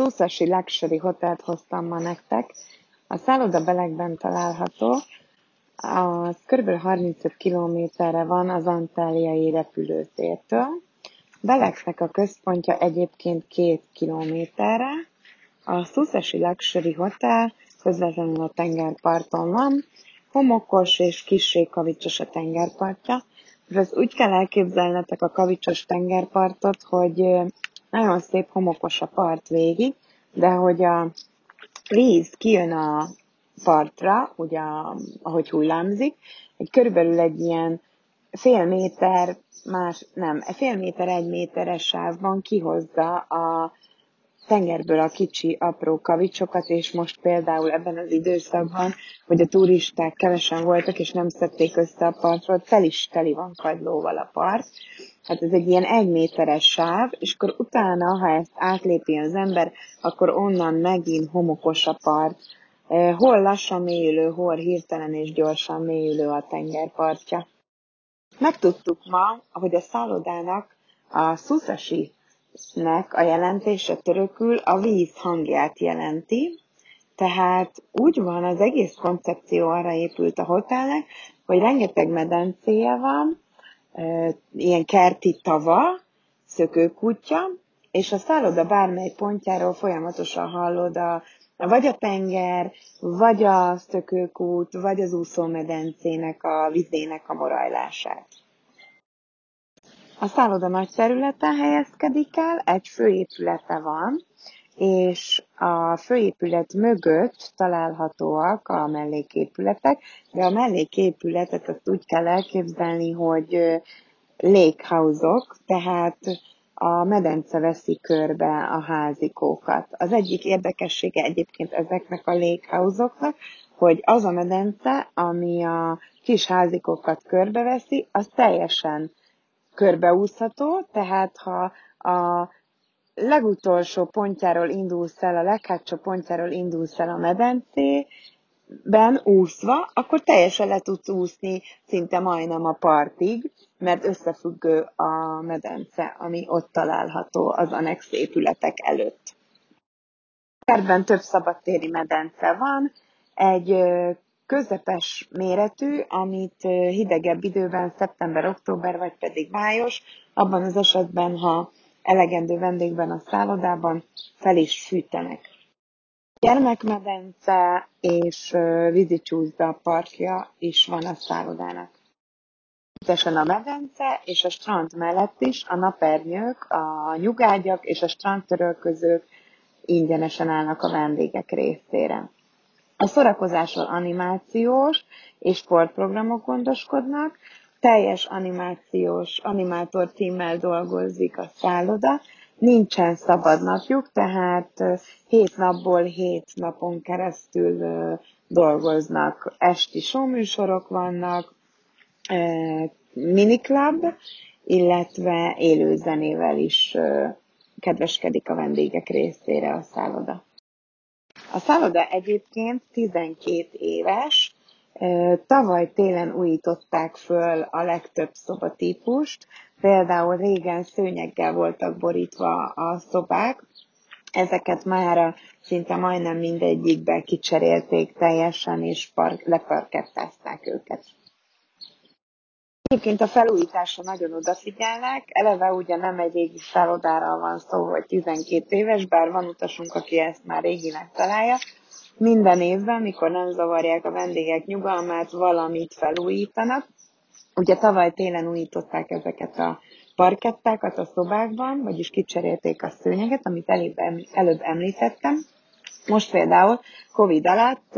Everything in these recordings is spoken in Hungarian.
Szószasi Luxury Hotelt hoztam ma nektek. A szálloda Belegben található, az kb. 35 kilométerre van az Antáliai repülőtértől. Belegnek a központja egyébként két kilométerre. A Szószasi Luxury Hotel közvetlenül a tengerparton van, homokos és kissé kavicsos a tengerpartja. Ez úgy kell elképzelnetek a kavicsos tengerpartot, hogy nagyon szép homokos a part végig, de hogy a víz kijön a partra, ugye ahogy hullámzik, egy körülbelül egy ilyen fél méter, más, nem, fél méter, egy méteres sávban kihozza a tengerből a kicsi, apró kavicsokat, és most például ebben az időszakban, hogy a turisták kevesen voltak, és nem szedték össze a partról, fel is teli van kagylóval a part. Hát ez egy ilyen egy méteres sáv, és akkor utána, ha ezt átlépi az ember, akkor onnan megint homokos a part. Hol lassan mélyülő, hol hirtelen és gyorsan mélyülő a tengerpartja. Megtudtuk ma, hogy a szállodának a Susashi nek a jelentése törökül a víz hangját jelenti, tehát úgy van, az egész koncepció arra épült a hotelnek, hogy rengeteg medencéje van, ilyen kerti tava, szökőkutya, és a szálloda bármely pontjáról folyamatosan hallod a, vagy a tenger, vagy a szökőkút, vagy az úszómedencének a vizének a morajlását. A szálloda nagy területen helyezkedik el, egy főépülete van, és a főépület mögött találhatóak a melléképületek, de a melléképületet azt úgy kell elképzelni, hogy lakehouse-ok, tehát a medence veszi körbe a házikókat. Az egyik érdekessége egyébként ezeknek a lakehouse-oknak, hogy az a medence, ami a kis házikókat körbeveszi, az teljesen körbeúszható, tehát ha a legutolsó pontjáról indulsz el, a leghátsó pontjáról indulsz el a medencében úszva, akkor teljesen le tudsz úszni szinte majdnem a partig, mert összefüggő a medence, ami ott található az annex épületek előtt. Terben több szabadtéri medence van, egy közepes méretű, amit hidegebb időben, szeptember, október vagy pedig május, abban az esetben, ha elegendő vendégben a szállodában, fel is fűtenek. Gyermekmedence és vízicsúszda parkja is van a szállodának. Természetesen a medence és a strand mellett is a napernyők, a nyugágyak és a strandtörölközők ingyenesen állnak a vendégek részére. A szórakozásról animációs és sportprogramok gondoskodnak, teljes animációs animátor tímmel dolgozik a szálloda, nincsen szabad napjuk, tehát hét napból hét napon keresztül dolgoznak. Esti showműsorok vannak, miniklub, illetve élőzenével is kedveskedik a vendégek részére a szálloda. A szálloda egyébként 12 éves, Tavaly télen újították föl a legtöbb szobatípust, például régen szőnyeggel voltak borítva a szobák, ezeket már szinte majdnem mindegyikbe kicserélték teljesen, és park, leparkettázták őket. Egyébként a felújításra nagyon odafigyelnek, eleve ugye nem egy régi szállodára van szó, hogy 12 éves, bár van utasunk, aki ezt már réginek találja. Minden évben, mikor nem zavarják a vendégek nyugalmát, valamit felújítanak. Ugye tavaly télen újították ezeket a parkettákat a szobákban, vagyis kicserélték a szőnyeget, amit előbb, említettem. Most például Covid alatt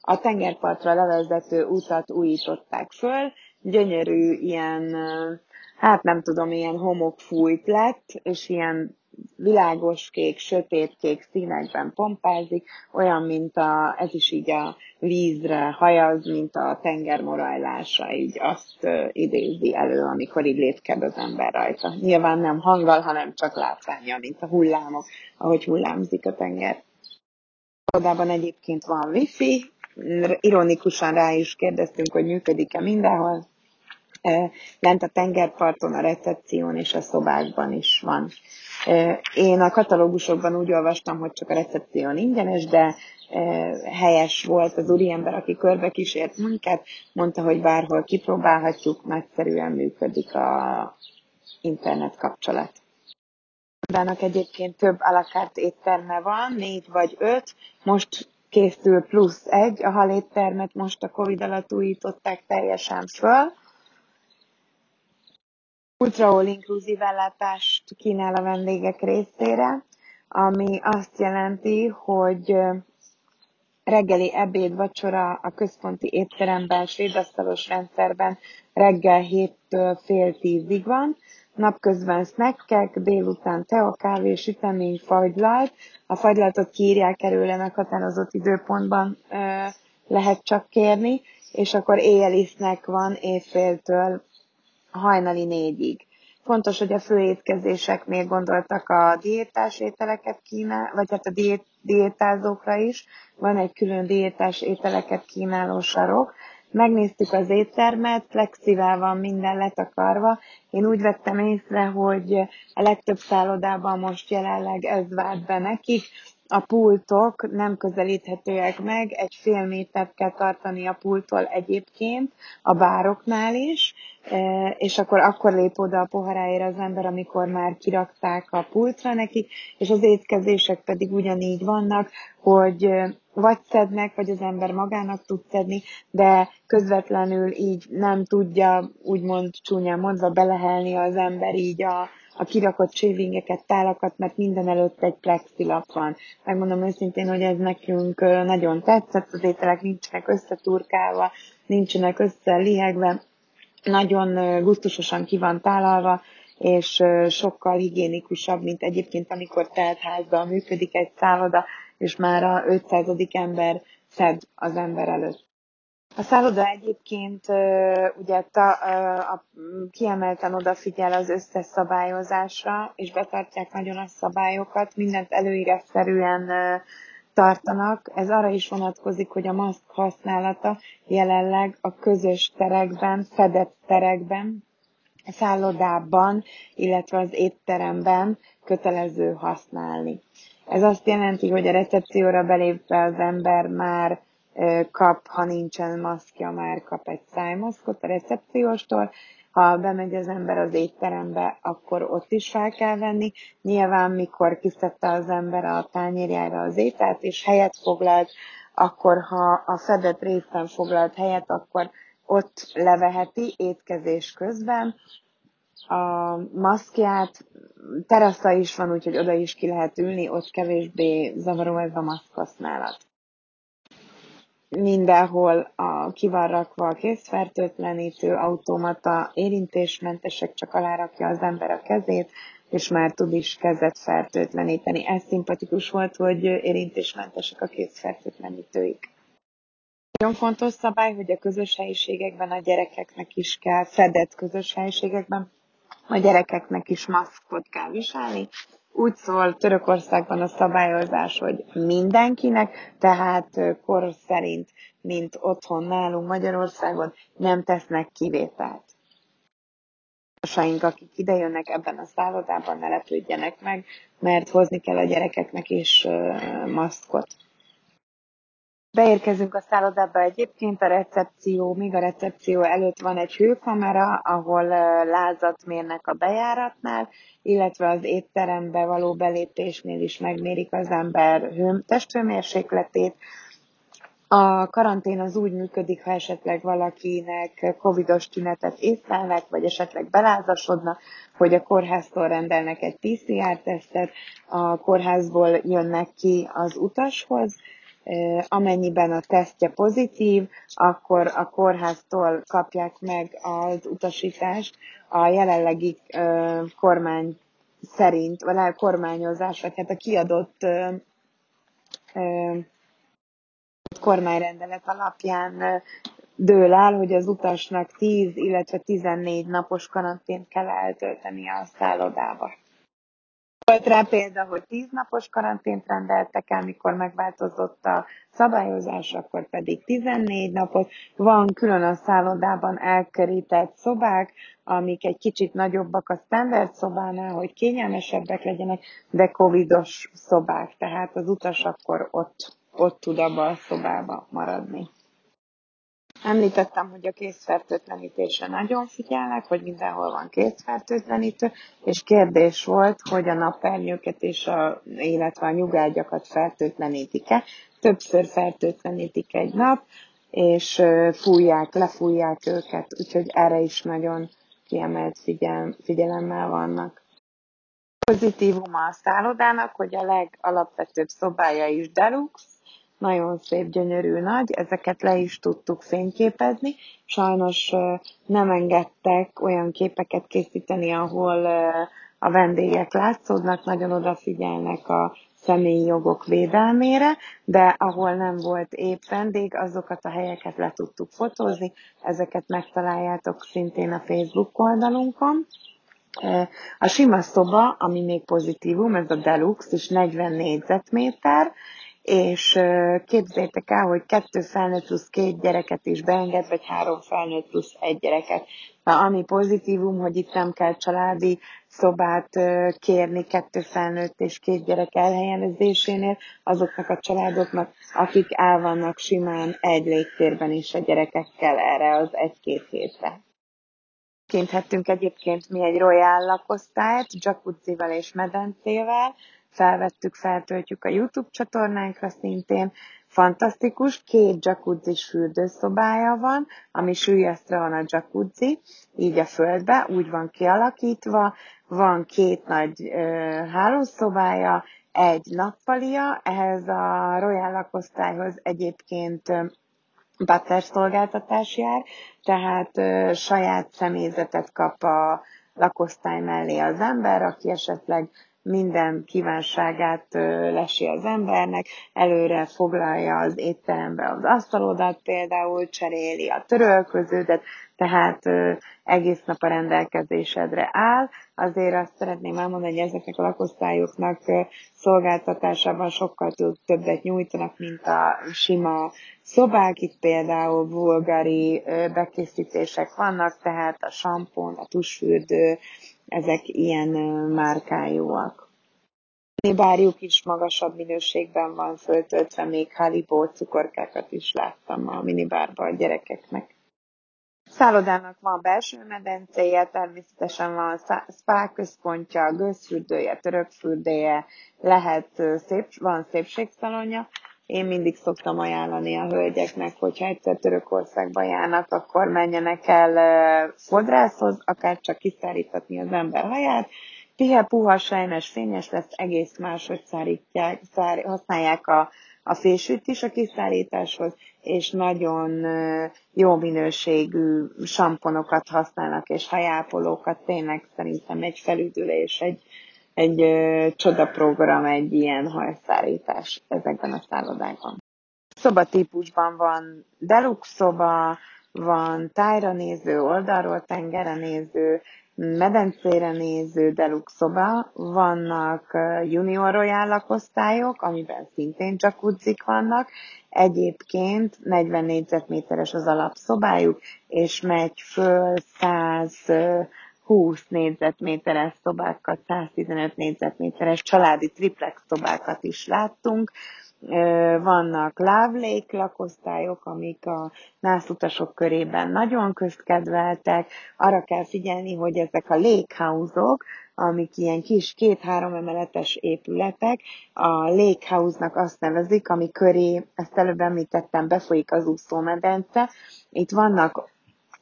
a tengerpartra levezető utat újították föl, gyönyörű ilyen, hát nem tudom, ilyen homokfújt lett, és ilyen világos kék, sötét kék színekben pompázik, olyan, mint a, ez is így a vízre hajaz, mint a tenger morajlása, így azt idézi elő, amikor így létked az ember rajta. Nyilván nem hanggal, hanem csak látványa, mint a hullámok, ahogy hullámzik a tenger. Odában egyébként van wifi, ironikusan rá is kérdeztünk, hogy működik-e mindenhol, lent a tengerparton, a recepción és a szobákban is van Én a katalógusokban úgy olvastam, hogy csak a recepción ingyenes, de helyes volt az úriember, aki körbe kísért munkát, mondta, hogy bárhol kipróbálhatjuk, nagyszerűen működik a internet kapcsolat. Dának egyébként több alakárt étterme van, négy vagy öt, most készül plusz egy, a haléttermet most a Covid alatt újították teljesen föl, ultra all inclusive ellátást kínál a vendégek részére, ami azt jelenti, hogy reggeli ebéd, vacsora a központi étteremben, svédasztalos rendszerben reggel 7-től fél tízig van, napközben snackek, délután tea, kávé, sütemény, fagylalt. A fagylaltot kiírják előle meghatározott időpontban lehet csak kérni, és akkor éjjeli snack van éjféltől hajnali négyig. Fontos, hogy a főétkezéseknél gondoltak a diétás ételeket kínál, vagy hát a diét, diétázókra is. Van egy külön diétás ételeket kínáló sarok. Megnéztük az éttermet, flexivel van minden letakarva. Én úgy vettem észre, hogy a legtöbb szállodában most jelenleg ez vált be nekik, a pultok nem közelíthetőek meg, egy fél métert kell tartani a pulttól egyébként, a bároknál is, e, és akkor, akkor lép oda a poharáért az ember, amikor már kirakták a pultra nekik, és az étkezések pedig ugyanígy vannak, hogy vagy szednek, vagy az ember magának tud szedni, de közvetlenül így nem tudja, úgymond csúnyán mondva, belehelni az ember így a, a kirakott shavingeket, tálakat, mert minden előtt egy plexilap van. Megmondom őszintén, hogy ez nekünk nagyon tetszett, az ételek nincsenek összeturkálva, nincsenek összeliegve, nagyon gusztusosan ki van tálalva, és sokkal higiénikusabb, mint egyébként, amikor teltházban működik egy szálloda, és már a 500. ember szed az ember előtt. A szálloda egyébként ugye ta, a, kiemelten odafigyel az összes szabályozásra, és betartják nagyon a szabályokat, mindent előírásszerűen tartanak. Ez arra is vonatkozik, hogy a maszk használata jelenleg a közös terekben, fedett terekben, a szállodában, illetve az étteremben kötelező használni. Ez azt jelenti, hogy a recepcióra belépve az ember már kap, ha nincsen maszkja, már kap egy szájmaszkot a recepcióstól. Ha bemegy az ember az étterembe, akkor ott is fel kell venni. Nyilván, mikor kiszedte az ember a tányérjára az ételt, és helyet foglalt, akkor ha a fedett részen foglalt helyet, akkor ott leveheti étkezés közben. A maszkját, terasza is van, úgyhogy oda is ki lehet ülni, ott kevésbé zavaró ez a maszk használat mindenhol a, ki van rakva a készfertőtlenítő automata, érintésmentesek, csak alárakja az ember a kezét, és már tud is kezet fertőtleníteni. Ez szimpatikus volt, hogy érintésmentesek a készfertőtlenítőik. Nagyon fontos szabály, hogy a közös helyiségekben a gyerekeknek is kell, fedett közös helyiségekben a gyerekeknek is maszkot kell viselni, úgy szól Törökországban a szabályozás, hogy mindenkinek, tehát kor szerint, mint otthon nálunk Magyarországon, nem tesznek kivételt. Saink, akik idejönnek ebben a szállodában, ne lepődjenek meg, mert hozni kell a gyerekeknek is maszkot. Beérkezünk a szállodába egyébként, a recepció, még a recepció előtt van egy hőkamera, ahol lázat mérnek a bejáratnál, illetve az étterembe való belépésnél is megmérik az ember hő, testhőmérsékletét. A karantén az úgy működik, ha esetleg valakinek covidos tünetet észlelnek, vagy esetleg belázasodnak, hogy a kórháztól rendelnek egy PCR-tesztet, a kórházból jönnek ki az utashoz, amennyiben a tesztje pozitív, akkor a kórháztól kapják meg az utasítást a jelenlegi kormány szerint, vagy a kormányozás, vagy hát a kiadott kormányrendelet alapján dől el, hogy az utasnak 10, illetve 14 napos karantént kell eltölteni a szállodába. Volt rá példa, hogy tíz napos karantént rendeltek el, mikor megváltozott a szabályozás, akkor pedig 14 napot. Van külön a szállodában elkerített szobák, amik egy kicsit nagyobbak a standard szobánál, hogy kényelmesebbek legyenek, de covidos szobák, tehát az utas akkor ott, ott tud abba a szobába maradni. Említettem, hogy a készfertőtlenítésre nagyon figyelnek, hogy mindenhol van készfertőtlenítő, és kérdés volt, hogy a napernyőket és a, illetve a nyugágyakat fertőtlenítik-e. Többször fertőtlenítik egy nap, és fújják, lefújják őket, úgyhogy erre is nagyon kiemelt figyel, figyelemmel vannak. Pozitívuma a szállodának, hogy a legalapvetőbb szobája is deluxe, nagyon szép, gyönyörű nagy, ezeket le is tudtuk fényképezni. Sajnos nem engedtek olyan képeket készíteni, ahol a vendégek látszódnak, nagyon odafigyelnek a személyi jogok védelmére, de ahol nem volt épp vendég, azokat a helyeket le tudtuk fotózni, ezeket megtaláljátok szintén a Facebook oldalunkon. A sima szoba, ami még pozitívum, ez a deluxe, és 40 négyzetméter, és képzeljétek el, hogy kettő felnőtt plusz két gyereket is beenged, vagy három felnőtt plusz egy gyereket. Na, ami pozitívum, hogy itt nem kell családi szobát kérni kettő felnőtt és két gyerek elhelyezésénél, azoknak a családoknak, akik el vannak simán egy légtérben is a gyerekekkel erre az egy-két hétre. Kinthettünk egyébként mi egy Royal lakosztályt, jacuzzival és medencével, felvettük, feltöltjük a YouTube csatornánkra szintén. Fantasztikus, két jacuzzis fürdőszobája van, ami sűjesztre van a jacuzzi, így a földbe, úgy van kialakítva, van két nagy ö, hálószobája, egy nappalia, ehhez a Royal lakosztályhoz egyébként butter szolgáltatás jár, tehát ö, saját személyzetet kap a lakosztály mellé az ember, aki esetleg minden kívánságát lesi az embernek, előre foglalja az étterembe az asztalodat, például cseréli a törölköződet, tehát egész nap a rendelkezésedre áll. Azért azt szeretném elmondani, hogy ezeknek a lakosztályoknak szolgáltatásában sokkal többet nyújtanak, mint a sima szobák. Itt például bulgari bekészítések vannak, tehát a sampon, a tusfürdő, ezek ilyen márkájúak. Minibárjuk is magasabb minőségben van föltöltve, még Haribo cukorkákat is láttam a minibárban a gyerekeknek. Szállodának van belső medencéje, természetesen van spa központja, gőzfürdője, törökfürdője, lehet szép, van szépségszalonja, én mindig szoktam ajánlani a hölgyeknek, hogyha egyszer Törökországba járnak, akkor menjenek el fodrászhoz, akár csak kiszárítatni az ember haját. Pihe, puha, sejmes, fényes lesz, egész máshogy szárítják, szár, használják a, a fésűt is a kiszárításhoz, és nagyon jó minőségű samponokat használnak, és hajápolókat, tényleg szerintem egy felüdülés, egy, egy ö, csodaprogram, egy ilyen hajszárítás ezekben a szállodákon. Szobatípusban van deluxe szoba, van tájra néző, oldalról tengerre néző, medencére néző deluxe szoba, vannak junior royal lakosztályok, amiben szintén jacuzzik vannak, egyébként 40 négyzetméteres az alapszobájuk, és megy föl 100 20 négyzetméteres szobákat, 115 négyzetméteres családi triplex szobákat is láttunk. Vannak lávlék lakosztályok, amik a nászutasok körében nagyon közkedveltek. Arra kell figyelni, hogy ezek a lékhauzok, amik ilyen kis két-három emeletes épületek, a lékhauznak azt nevezik, ami köré, ezt előbb említettem, befolyik az úszómedence. Itt vannak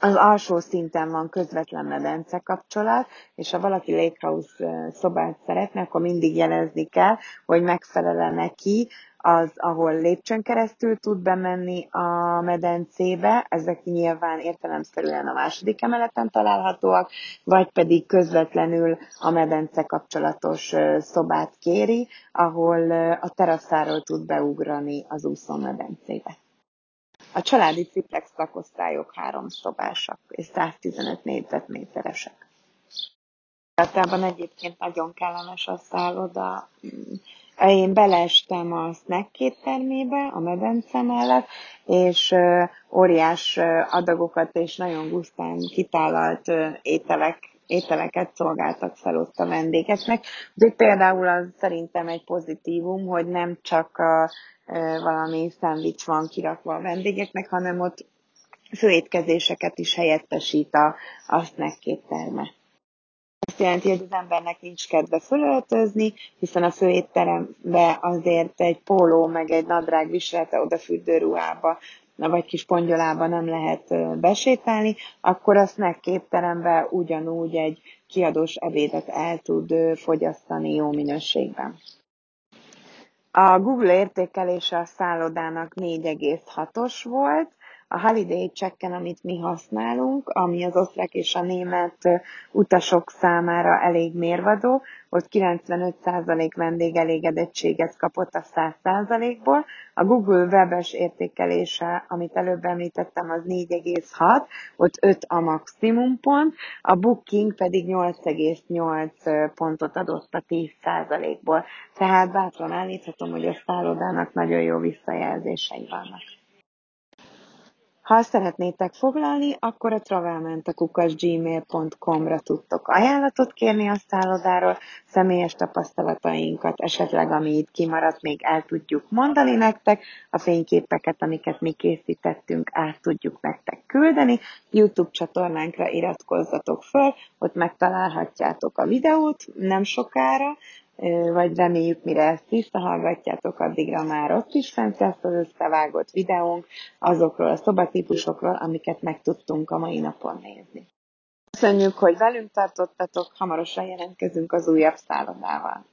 az alsó szinten van közvetlen medence kapcsolat, és ha valaki lakehouse szobát szeretne, akkor mindig jelezni kell, hogy megfelele neki az, ahol lépcsőn keresztül tud bemenni a medencébe, ezek nyilván értelemszerűen a második emeleten találhatóak, vagy pedig közvetlenül a medence kapcsolatos szobát kéri, ahol a teraszáról tud beugrani az úszómedencébe. A családi triplex lakosztályok háromszobásak és 115 négyzetméteresek. Általában egyébként nagyon kellemes a szálloda. Én beleestem a snack termébe, a medence mellett, és óriás adagokat és nagyon gusztán kitálalt ételek, ételeket szolgáltak fel ott a vendégeknek. De például az szerintem egy pozitívum, hogy nem csak a, valami szendvics van kirakva a vendégeknek, hanem ott főétkezéseket is helyettesít a, a snack terme azt jelenti, hogy az embernek nincs kedve fölöltözni, hiszen a főétterembe azért egy póló meg egy nadrág viselete oda fürdőruhába, vagy kis pongyolába nem lehet besétálni, akkor a snack étterembe ugyanúgy egy kiadós ebédet el tud fogyasztani jó minőségben. A Google értékelése a szállodának 4,6-os volt, a Holiday Checken, amit mi használunk, ami az osztrák és a német utasok számára elég mérvadó, ott 95% vendégelégedettséget kapott a 100%-ból. A Google webes értékelése, amit előbb említettem, az 4,6, ott 5 a maximum pont, a Booking pedig 8,8 pontot adott a 10%-ból. Tehát bátran állíthatom, hogy a szállodának nagyon jó visszajelzései vannak. Ha szeretnétek foglalni, akkor a travelmentakukasgmail.com-ra tudtok ajánlatot kérni a szállodáról, személyes tapasztalatainkat, esetleg ami itt kimaradt, még el tudjuk mondani nektek, a fényképeket, amiket mi készítettünk, át tudjuk nektek küldeni. YouTube csatornánkra iratkozzatok föl, ott megtalálhatjátok a videót nem sokára, vagy reméljük, mire ezt visszahallgatjátok, addigra már ott is fent lesz az összevágott videónk azokról a szobatípusokról, amiket meg tudtunk a mai napon nézni. Köszönjük, hogy velünk tartottatok, hamarosan jelentkezünk az újabb szállodával.